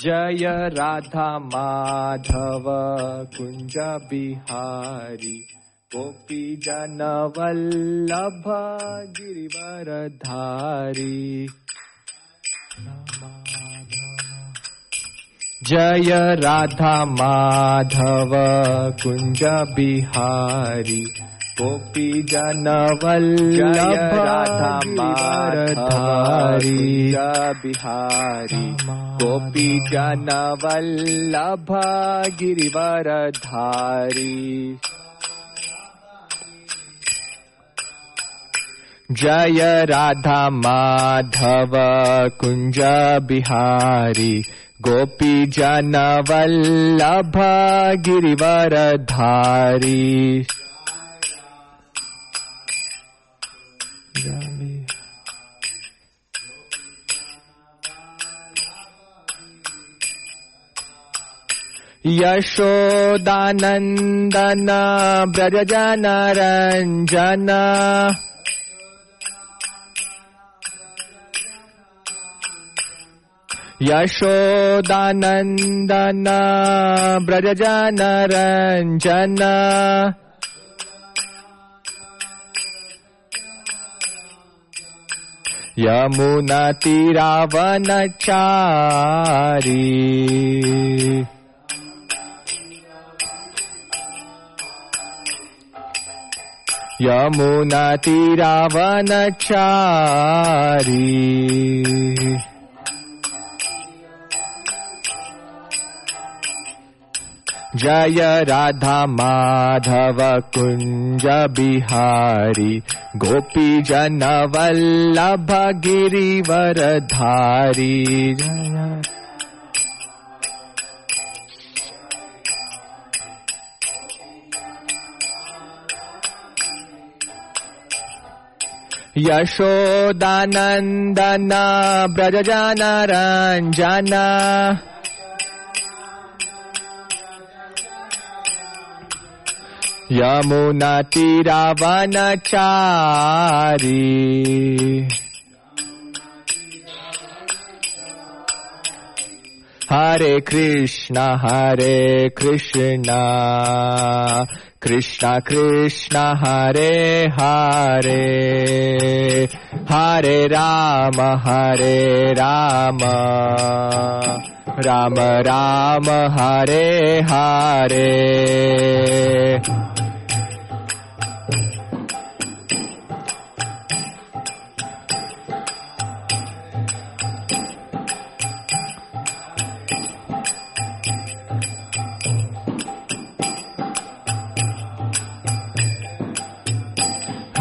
जय राधा माधव कुञ्ज बिहारी। गोपी जनवल्लभ गिरिवरधारी। जय राधा माधव कुञ्ज बिहारी गोपी जनवल्लभ राधा बिहारी गोपी जनवल्लभ गिरिवरधारी जय राधा माधव कुञ्ज बिहारी। गोपी जनवल्लभ गिरिवरधारी यशोदानन्दन व्रजनरञ्जन यशोदानन्दन व्रजनरञ्जन यमुनतिरावनचारी यमुनतिरावनचारी जय राधा माधव कुञ्ज बिहारी। गोपी जनवल्लभ गिरिवरधारी। यशोदानन्दन व्रजनरञ्जन यमुनतिरावनचारी हरे कृष्ण हरे कृष्ण। कृष्ण कृष्ण हरे हरे। हरे राम हरे राम राम राम हरे हरे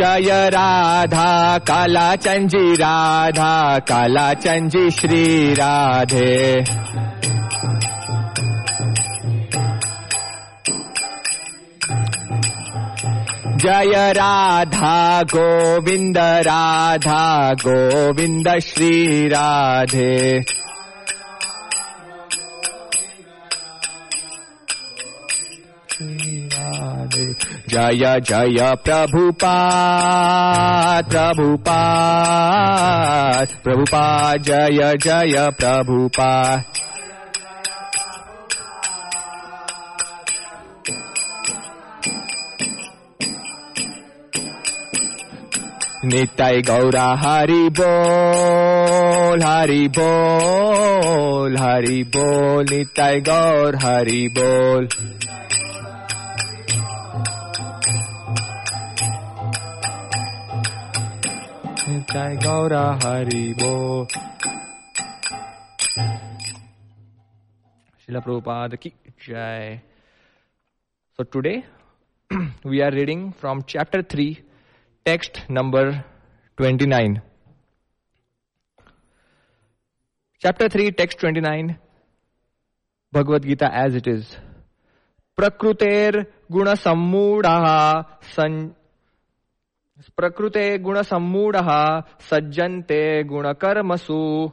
जय राधा ची राधा ची श्रीराधे जय राधा गोविन्द राधा गोविन्द श्रीराधे जय जय प्रभुपाद प्रभुपाद प्रभुपाद जय जय प्रभुपाद नित्य गौरा, हरि बोल हरि बोल हरि बोल, नित्य गौर, हरि बोल। जय गौरा हरि बो। शिला प्रभुपाद की जय। So today we are reading from chapter three text number twenty nine chapter three text twenty nine Bhagavad Gita as it is प्रकृतेर गुण सम्मूढ़ प्रकृते गुण सम्मूढ़ः सज्जन्ते गुणकर्मसु।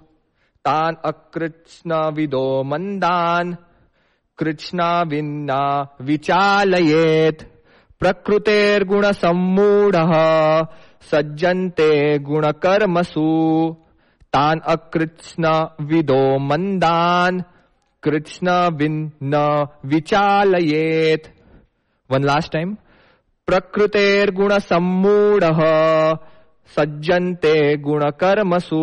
तान् अकृत्स्न विदो मन्दान्। कृष्णा विन्ना विचालयेत्। प्रकृतेर्गुण सम्मूढ़ः सज्जन्ते गुणकर्मसु। तान् अकृत्स्न विदो मन्दान्। कृष्ण विन्न विचालयेत्। वन लास्ट टाइम प्रकृतेर्गुण सम्मूढ़ सज्जन्ते गुण कर्मसु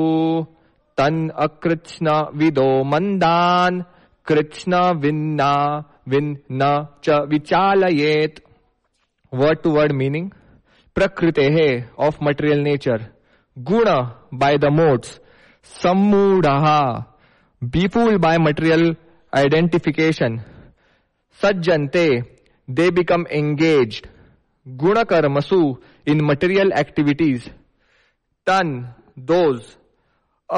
तन अकृत्न विदो मंदान कृत्न विन्ना, विन्न च विचालयेत। वर्ड टू वर्ड मीनिंग प्रकृते है ऑफ़ मटेरियल नेचर गुण बाय द मोड्स सम्मूढ़। Befooled by material identification सज्जनते they become engaged guna karmasu in material activities tan those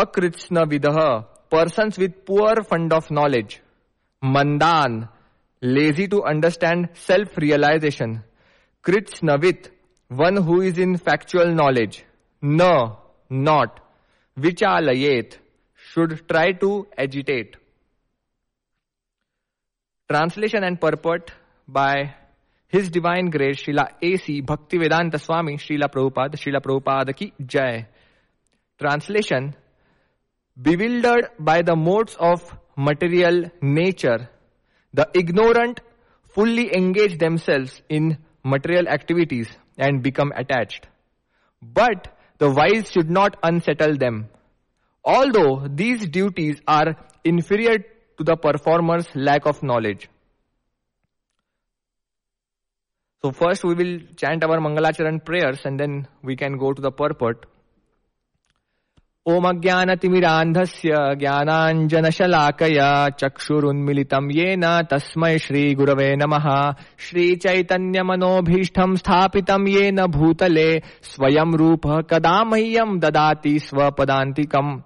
akritsna vidaha persons with poor fund of knowledge mandan lazy to understand self realization Kritsnavit, one who is in factual knowledge. No, not. Vichalayet, should try to agitate. Translation and purport by His Divine Grace Srila A.C. Bhaktivedanta Swami Srila Prabhupada Srila Prabhupada ki Jai. Translation Bewildered by the modes of material nature, the ignorant fully engage themselves in material activities and become attached. But the wise should not unsettle them. Although these duties are inferior to the performer's lack of knowledge. So first we will chant our Mangalacharan prayers and then we can go to the purport. ओमज्ञानतिमिरान्धस्य ज्ञानाञ्जनशलाकया चक्षुरुन्मिलितं येन तस्मै श्रीगुरवे नमः श्रीचैतन्यमनोभीष्टं स्थापितं येन भूतले स्वयं रूपः कदा मह्यं ददाति स्वपदान्तिकम्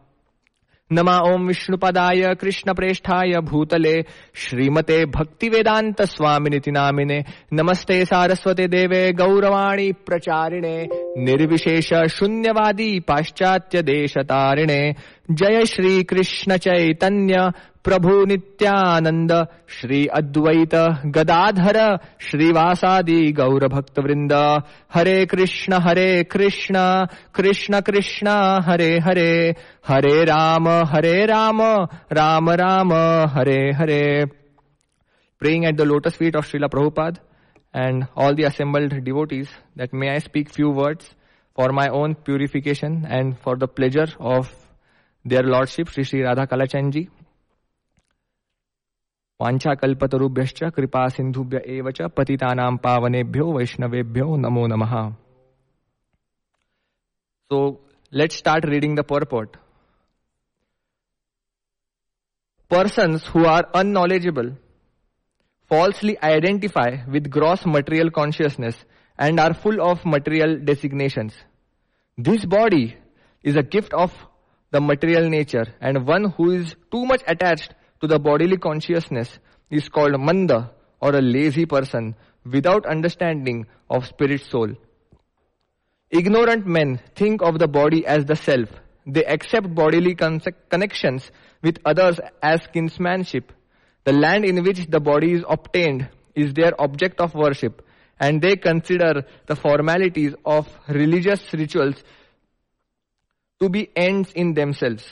नमा ओम विष्णुपदाय कृष्णप्रेष्ठाय भूतले। श्रीमते भक्ति वेदांत स्वामिनिति नामिने नमस्ते सारस्वते देवे गौरवाणी प्रचारिणे। निर्विशेष शून्यवादी पाश्चात्य देशतारिणे। जय श्री कृष्ण चैतन्य प्रभु नित्यानंद श्री अद्वैत गदाधर श्रीवासादि गौर भक्त वृंद Hare Krishna Hare Krishna Krishna Krishna, Hare Hare. Hare Rama Hare Rama Rama Rama, Hare Hare. Praying at the lotus feet of Srila Prabhupada and all the assembled devotees that may I speak few words for my own purification and for the pleasure of their lordship Shri Shri Radha Kalachand ji वांछा कल्पतरुभ्य कृपा सिंधुभ्य एवं पतिता पावनेभ्यो वैष्णवेभ्यो नमो नम so let start reading the purport persons who are unknowledgeable falsely identify with gross material consciousness and are full of material designation this body is a gift of the material nature and one who is too much attached to the bodily consciousness is called manda or a lazy person without understanding of spirit soul. Ignorant men think of the body as the self. They accept bodily con- connections with others as kinsmanship. The land in which the body is obtained is their object of worship and they consider the formalities of religious rituals to be ends in themselves.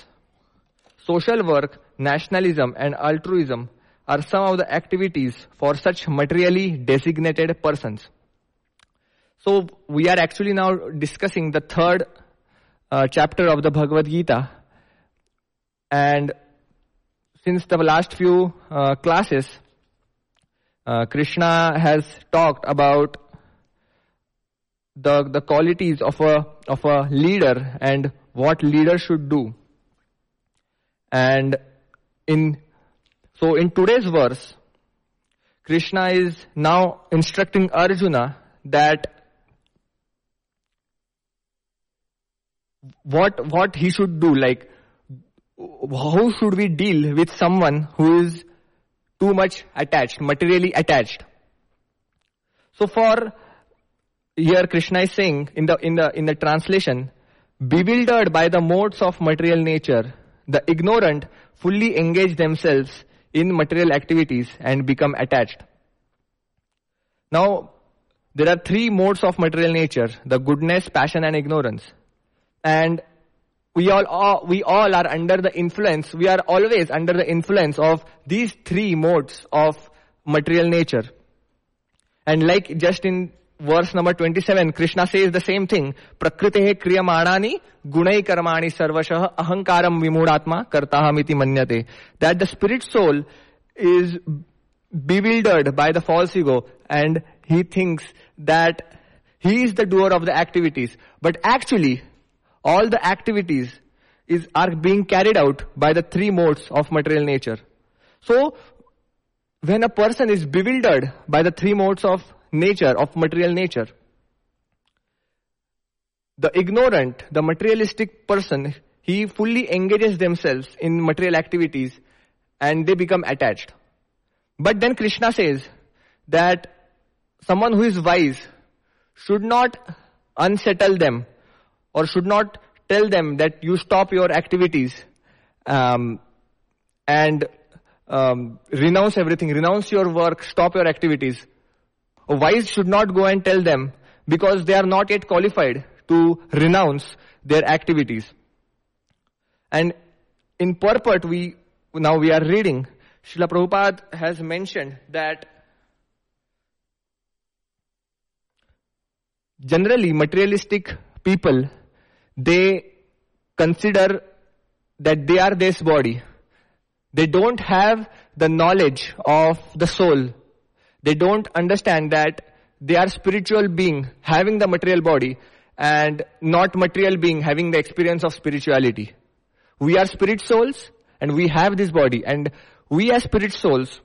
Social work, nationalism and altruism are some of the activities for such materially designated persons. So we are actually now discussing the third uh, chapter of the Bhagavad Gita. And since the last few uh, classes, uh, Krishna has talked about the, the qualities of a, of a leader and what leader should do. And in, so in today's verse, Krishna is now instructing Arjuna that what what he should do like how should we deal with someone who is too much attached materially attached so for here krishna is saying in the in the in the translation bewildered by the modes of material nature the ignorant fully engage themselves in material activities and become attached now there are three modes of material nature the goodness passion and ignorance and we all are, we all are under the influence, we are always under the influence of these three modes of material nature. And like just in verse number 27, Krishna says the same thing. Prakritehe kriyamanani gunai karmani sarvashah ahankaram vimudatma kartahamiti manyate. That the spirit soul is bewildered by the false ego and he thinks that he is the doer of the activities. But actually, all the activities is, are being carried out by the three modes of material nature. So, when a person is bewildered by the three modes of nature, of material nature, the ignorant, the materialistic person, he fully engages themselves in material activities and they become attached. But then Krishna says that someone who is wise should not unsettle them or should not tell them that you stop your activities um, and um, renounce everything, renounce your work, stop your activities. Wise should not go and tell them because they are not yet qualified to renounce their activities. And in purport, we now we are reading. Srila Prabhupada has mentioned that generally materialistic people they consider that they are this body. They don't have the knowledge of the soul. They don't understand that they are spiritual being having the material body and not material being having the experience of spirituality. We are spirit souls and we have this body and we as spirit souls,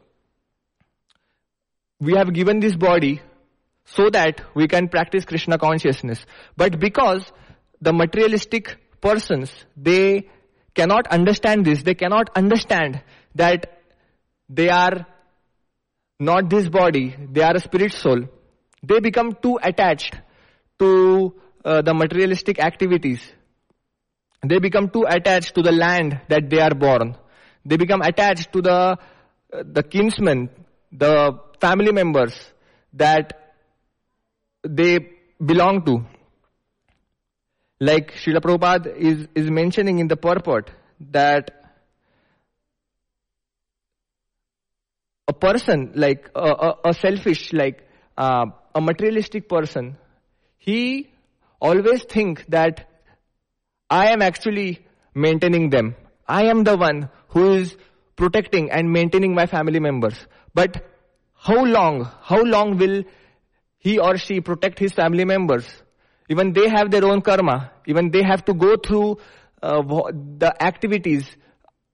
we have given this body so that we can practice Krishna consciousness. But because the materialistic persons, they cannot understand this. They cannot understand that they are not this body. They are a spirit soul. They become too attached to uh, the materialistic activities. They become too attached to the land that they are born. They become attached to the, uh, the kinsmen, the family members that they belong to like Srila Prabhupada is, is mentioning in the purport that a person like a, a, a selfish like uh, a materialistic person he always think that i am actually maintaining them. I am the one who is protecting and maintaining my family members. But how long how long will he or she protect his family members? Even they have their own karma. Even they have to go through uh, the activities,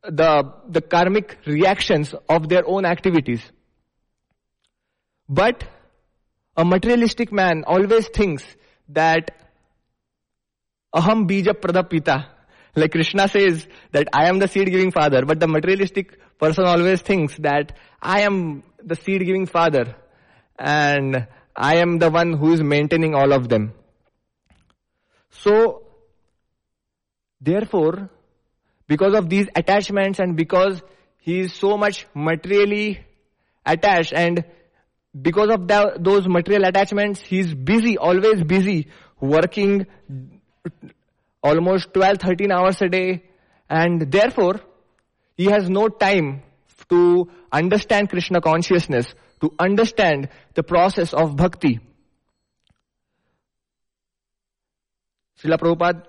the, the karmic reactions of their own activities. But a materialistic man always thinks that aham bija pradapita. Like Krishna says that I am the seed giving father, but the materialistic person always thinks that I am the seed giving father and I am the one who is maintaining all of them. So, therefore, because of these attachments and because he is so much materially attached and because of the, those material attachments, he is busy, always busy, working almost 12, 13 hours a day and therefore he has no time to understand Krishna consciousness, to understand the process of bhakti. Srila Prabhupada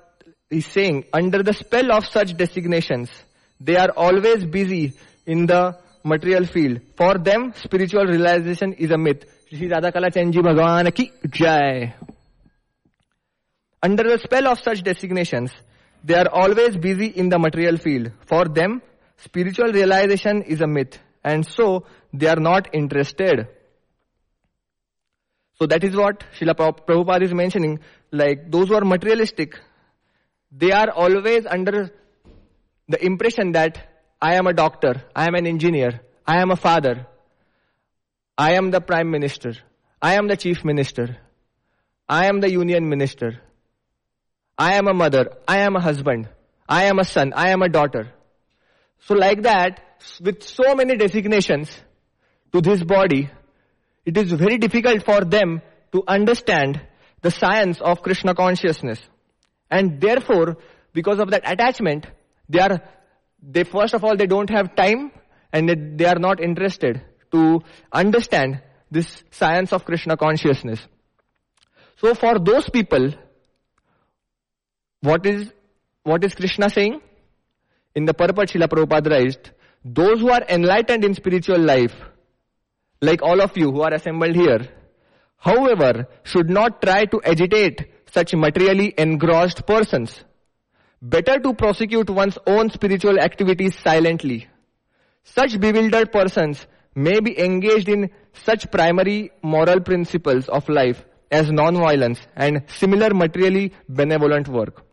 is saying, under the spell of such designations, they are always busy in the material field. For them, spiritual realization is a myth. Shri Chenji Bhagavan ki jai. Under the spell of such designations, they are always busy in the material field. For them, spiritual realization is a myth. And so, they are not interested. So that is what Srila Prabhupada is mentioning. Like those who are materialistic, they are always under the impression that I am a doctor, I am an engineer, I am a father, I am the prime minister, I am the chief minister, I am the union minister, I am a mother, I am a husband, I am a son, I am a daughter. So like that, with so many designations to this body, it is very difficult for them to understand the science of Krishna consciousness. And therefore, because of that attachment, they are, they first of all, they don't have time and they, are not interested to understand this science of Krishna consciousness. So for those people, what is, what is Krishna saying? In the purport Srila Prabhupada those who are enlightened in spiritual life, like all of you who are assembled here, however, should not try to agitate such materially engrossed persons. Better to prosecute one's own spiritual activities silently. Such bewildered persons may be engaged in such primary moral principles of life as non-violence and similar materially benevolent work.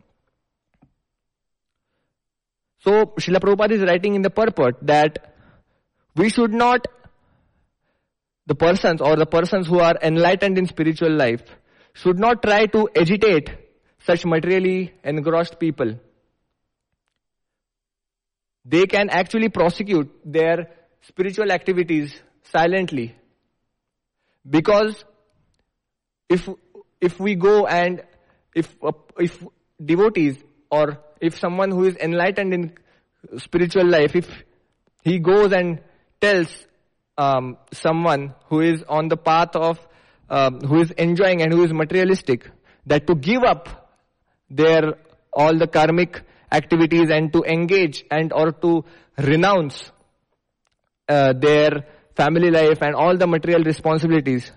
So, Srila Prabhupada is writing in the purport that we should not, the persons or the persons who are enlightened in spiritual life, should not try to agitate such materially engrossed people. They can actually prosecute their spiritual activities silently. Because if, if we go and if, if devotees or if someone who is enlightened in spiritual life, if he goes and tells um, someone who is on the path of um, who is enjoying and who is materialistic, that to give up their all the karmic activities and to engage and or to renounce uh, their family life and all the material responsibilities,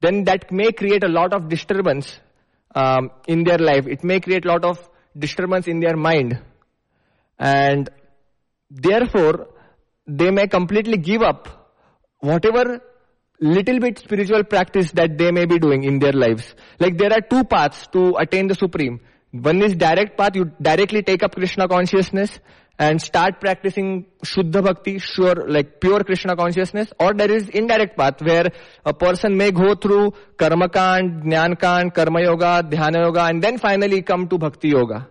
then that may create a lot of disturbance um, in their life. It may create a lot of disturbance in their mind. And therefore, they may completely give up whatever little bit spiritual practice that they may be doing in their lives. Like there are two paths to attain the supreme. One is direct path, you directly take up Krishna consciousness and start practicing Shuddha Bhakti, sure, like pure Krishna consciousness, or there is indirect path where a person may go through Karma Kand, Jnana Kand, Karma Yoga, Dhyana Yoga, and then finally come to Bhakti Yoga.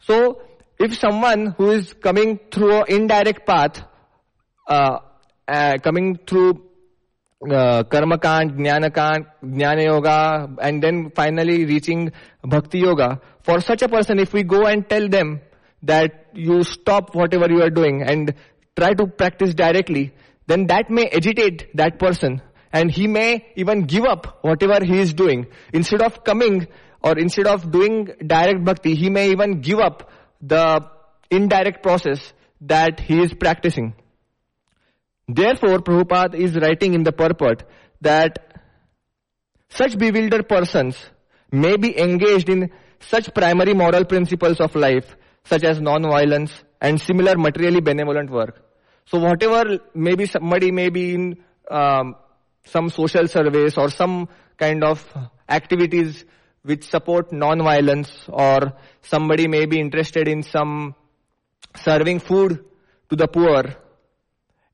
So, if someone who is coming through an indirect path, uh, uh, coming through uh, karma kand, jnana kand, jnana yoga, and then finally reaching bhakti yoga. For such a person, if we go and tell them that you stop whatever you are doing and try to practice directly, then that may agitate that person and he may even give up whatever he is doing. Instead of coming or instead of doing direct bhakti, he may even give up the indirect process that he is practicing. Therefore, Prabhupada is writing in the purport that such bewildered persons may be engaged in such primary moral principles of life, such as non-violence and similar materially benevolent work. So whatever, maybe somebody may be in um, some social service or some kind of activities which support non-violence or somebody may be interested in some serving food to the poor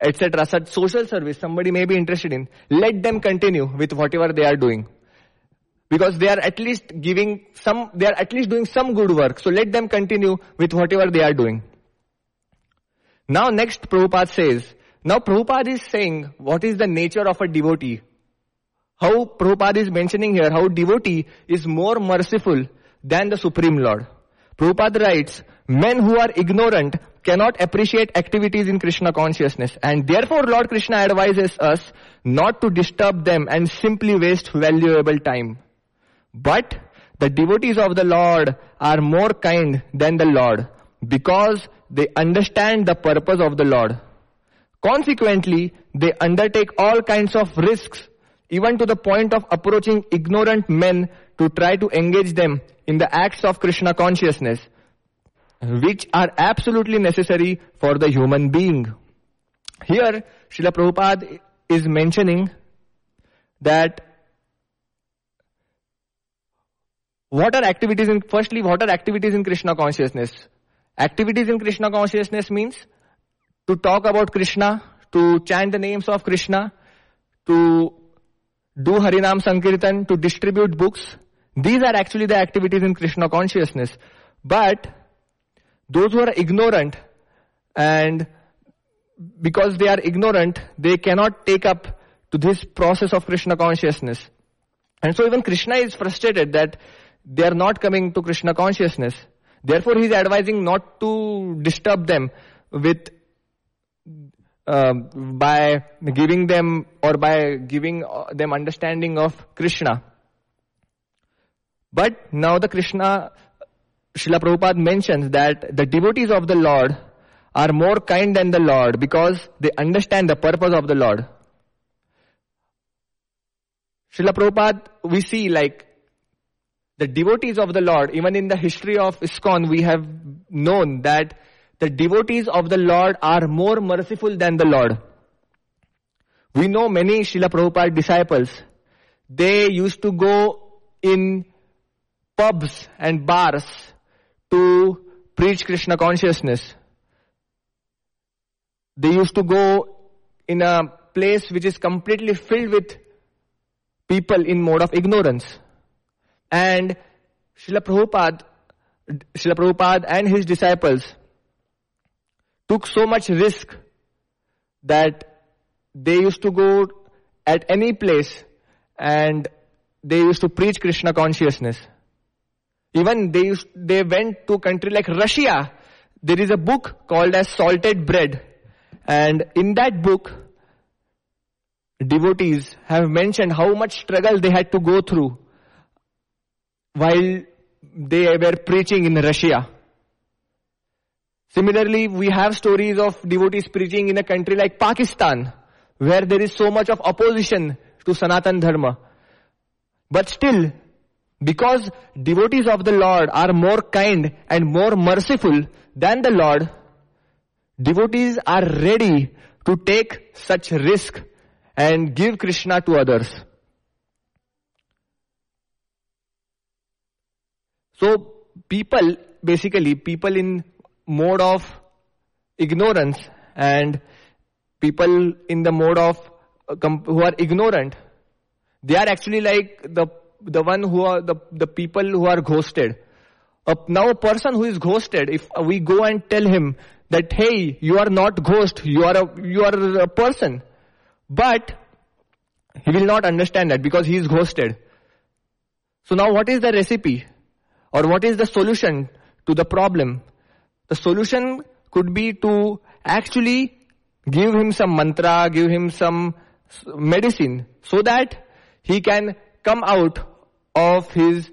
etc. Such social service somebody may be interested in. Let them continue with whatever they are doing. Because they are at least giving some, they are at least doing some good work. So let them continue with whatever they are doing. Now next Prabhupada says, now Prabhupada is saying what is the nature of a devotee. How Prabhupada is mentioning here, how devotee is more merciful than the Supreme Lord. Prabhupada writes, men who are ignorant cannot appreciate activities in Krishna consciousness and therefore Lord Krishna advises us not to disturb them and simply waste valuable time. But The devotees of the Lord are more kind than the Lord because they understand the purpose of the Lord. Consequently, they undertake all kinds of risks, even to the point of approaching ignorant men to try to engage them in the acts of Krishna consciousness, which are absolutely necessary for the human being. Here, Srila Prabhupada is mentioning that what are activities in, firstly, what are activities in Krishna consciousness? Activities in Krishna consciousness means to talk about Krishna, to chant the names of Krishna, to do Harinam Sankirtan, to distribute books. These are actually the activities in Krishna consciousness. But those who are ignorant and because they are ignorant, they cannot take up to this process of Krishna consciousness. And so even Krishna is frustrated that they are not coming to Krishna consciousness. Therefore, he is advising not to disturb them with uh, by giving them or by giving them understanding of Krishna. But now the Krishna, Srila Prabhupada mentions that the devotees of the Lord are more kind than the Lord because they understand the purpose of the Lord. Srila Prabhupada, we see like the devotees of the Lord, even in the history of ISKCON, we have known that the devotees of the Lord are more merciful than the Lord. We know many Srila Prabhupada disciples, they used to go in pubs and bars to preach Krishna consciousness. They used to go in a place which is completely filled with people in mode of ignorance. And Srila Prabhupada, Srila Prabhupada and his disciples took so much risk that they used to go at any place and they used to preach Krishna consciousness. Even they used, they went to a country like Russia. There is a book called as Salted Bread. And in that book, devotees have mentioned how much struggle they had to go through while they were preaching in Russia. Similarly, we have stories of devotees preaching in a country like Pakistan, where there is so much of opposition to Sanatan Dharma. But still, because devotees of the Lord are more kind and more merciful than the Lord, devotees are ready to take such risk and give Krishna to others. So people, basically people in mode of ignorance and people in the mode of uh, who are ignorant, they are actually like the the one who are the, the people who are ghosted. Now a person who is ghosted, if we go and tell him that hey, you are not ghost, you are a you are a person, but he will not understand that because he is ghosted. So now what is the recipe? Or what is the solution to the problem? The solution could be to actually give him some mantra, give him some medicine so that he can come out of his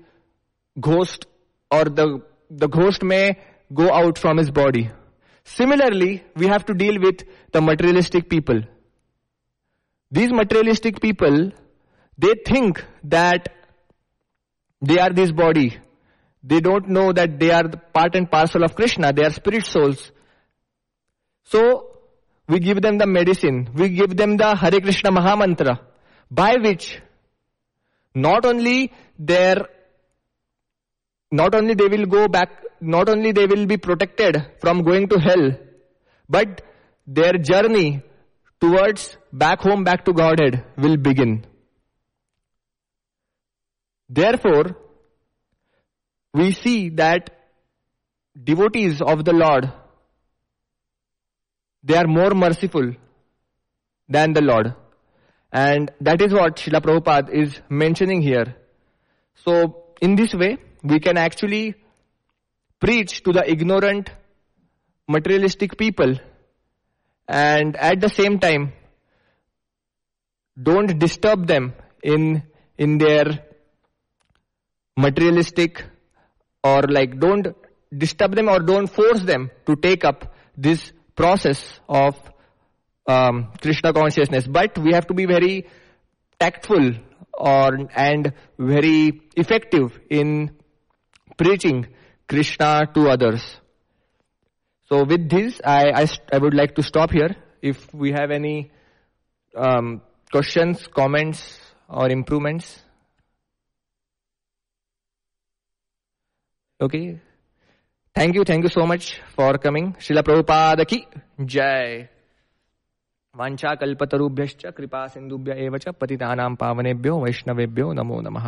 ghost or the, the ghost may go out from his body. Similarly, we have to deal with the materialistic people. These materialistic people, they think that they are this body. They don't know that they are the part and parcel of Krishna. They are spirit souls. So, we give them the medicine. We give them the Hare Krishna Mahamantra. By which, not only their, not only they will go back, not only they will be protected from going to hell, but their journey towards back home, back to Godhead will begin. Therefore, we see that devotees of the Lord, they are more merciful than the Lord. And that is what Srila Prabhupada is mentioning here. So, in this way, we can actually preach to the ignorant, materialistic people and at the same time, don't disturb them in, in their materialistic or like don't disturb them or don't force them to take up this process of um, Krishna consciousness. But we have to be very tactful or and very effective in preaching Krishna to others. So with this, I, I, I would like to stop here. If we have any um, questions, comments, or improvements. Okay. Thank you, thank you so much for coming. Srila Prabhupada ki jai. वाञ्छा कल्पतरुभ्यश्च कृपा सिन्धुभ्य एव च पावनेभ्यो वैष्णवेभ्यो नमो नमः।